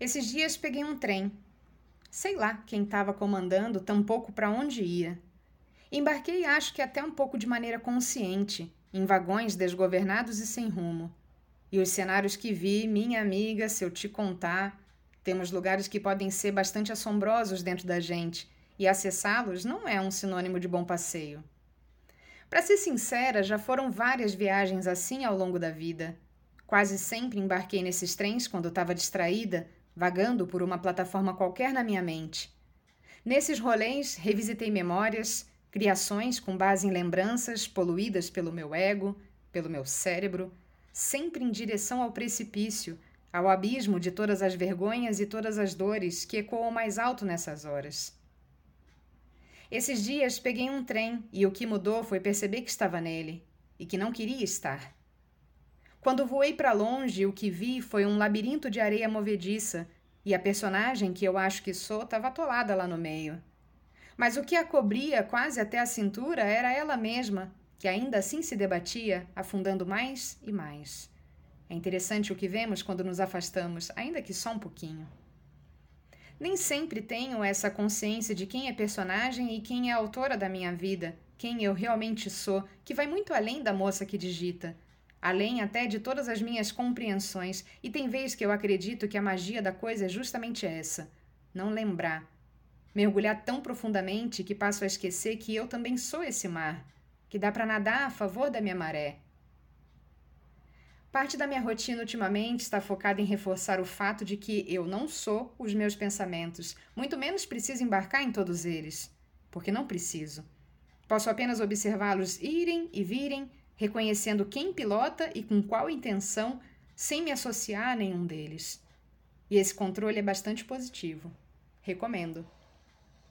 Esses dias peguei um trem. Sei lá quem estava comandando, tampouco para onde ia. Embarquei, acho que até um pouco de maneira consciente, em vagões desgovernados e sem rumo. E os cenários que vi, minha amiga, se eu te contar, temos lugares que podem ser bastante assombrosos dentro da gente, e acessá-los não é um sinônimo de bom passeio. Para ser sincera, já foram várias viagens assim ao longo da vida. Quase sempre embarquei nesses trens quando estava distraída, vagando por uma plataforma qualquer na minha mente. Nesses rolês, revisitei memórias, criações com base em lembranças poluídas pelo meu ego, pelo meu cérebro, sempre em direção ao precipício, ao abismo de todas as vergonhas e todas as dores que ecoam mais alto nessas horas. Esses dias peguei um trem e o que mudou foi perceber que estava nele e que não queria estar. Quando voei para longe, o que vi foi um labirinto de areia movediça e a personagem que eu acho que sou estava atolada lá no meio. Mas o que a cobria quase até a cintura era ela mesma, que ainda assim se debatia, afundando mais e mais. É interessante o que vemos quando nos afastamos, ainda que só um pouquinho. Nem sempre tenho essa consciência de quem é personagem e quem é autora da minha vida, quem eu realmente sou, que vai muito além da moça que digita, além até de todas as minhas compreensões, e tem vezes que eu acredito que a magia da coisa é justamente essa: não lembrar. Mergulhar tão profundamente que passo a esquecer que eu também sou esse mar, que dá para nadar a favor da minha maré, Parte da minha rotina ultimamente está focada em reforçar o fato de que eu não sou os meus pensamentos, muito menos preciso embarcar em todos eles, porque não preciso. Posso apenas observá-los irem e virem, reconhecendo quem pilota e com qual intenção, sem me associar a nenhum deles. E esse controle é bastante positivo. Recomendo.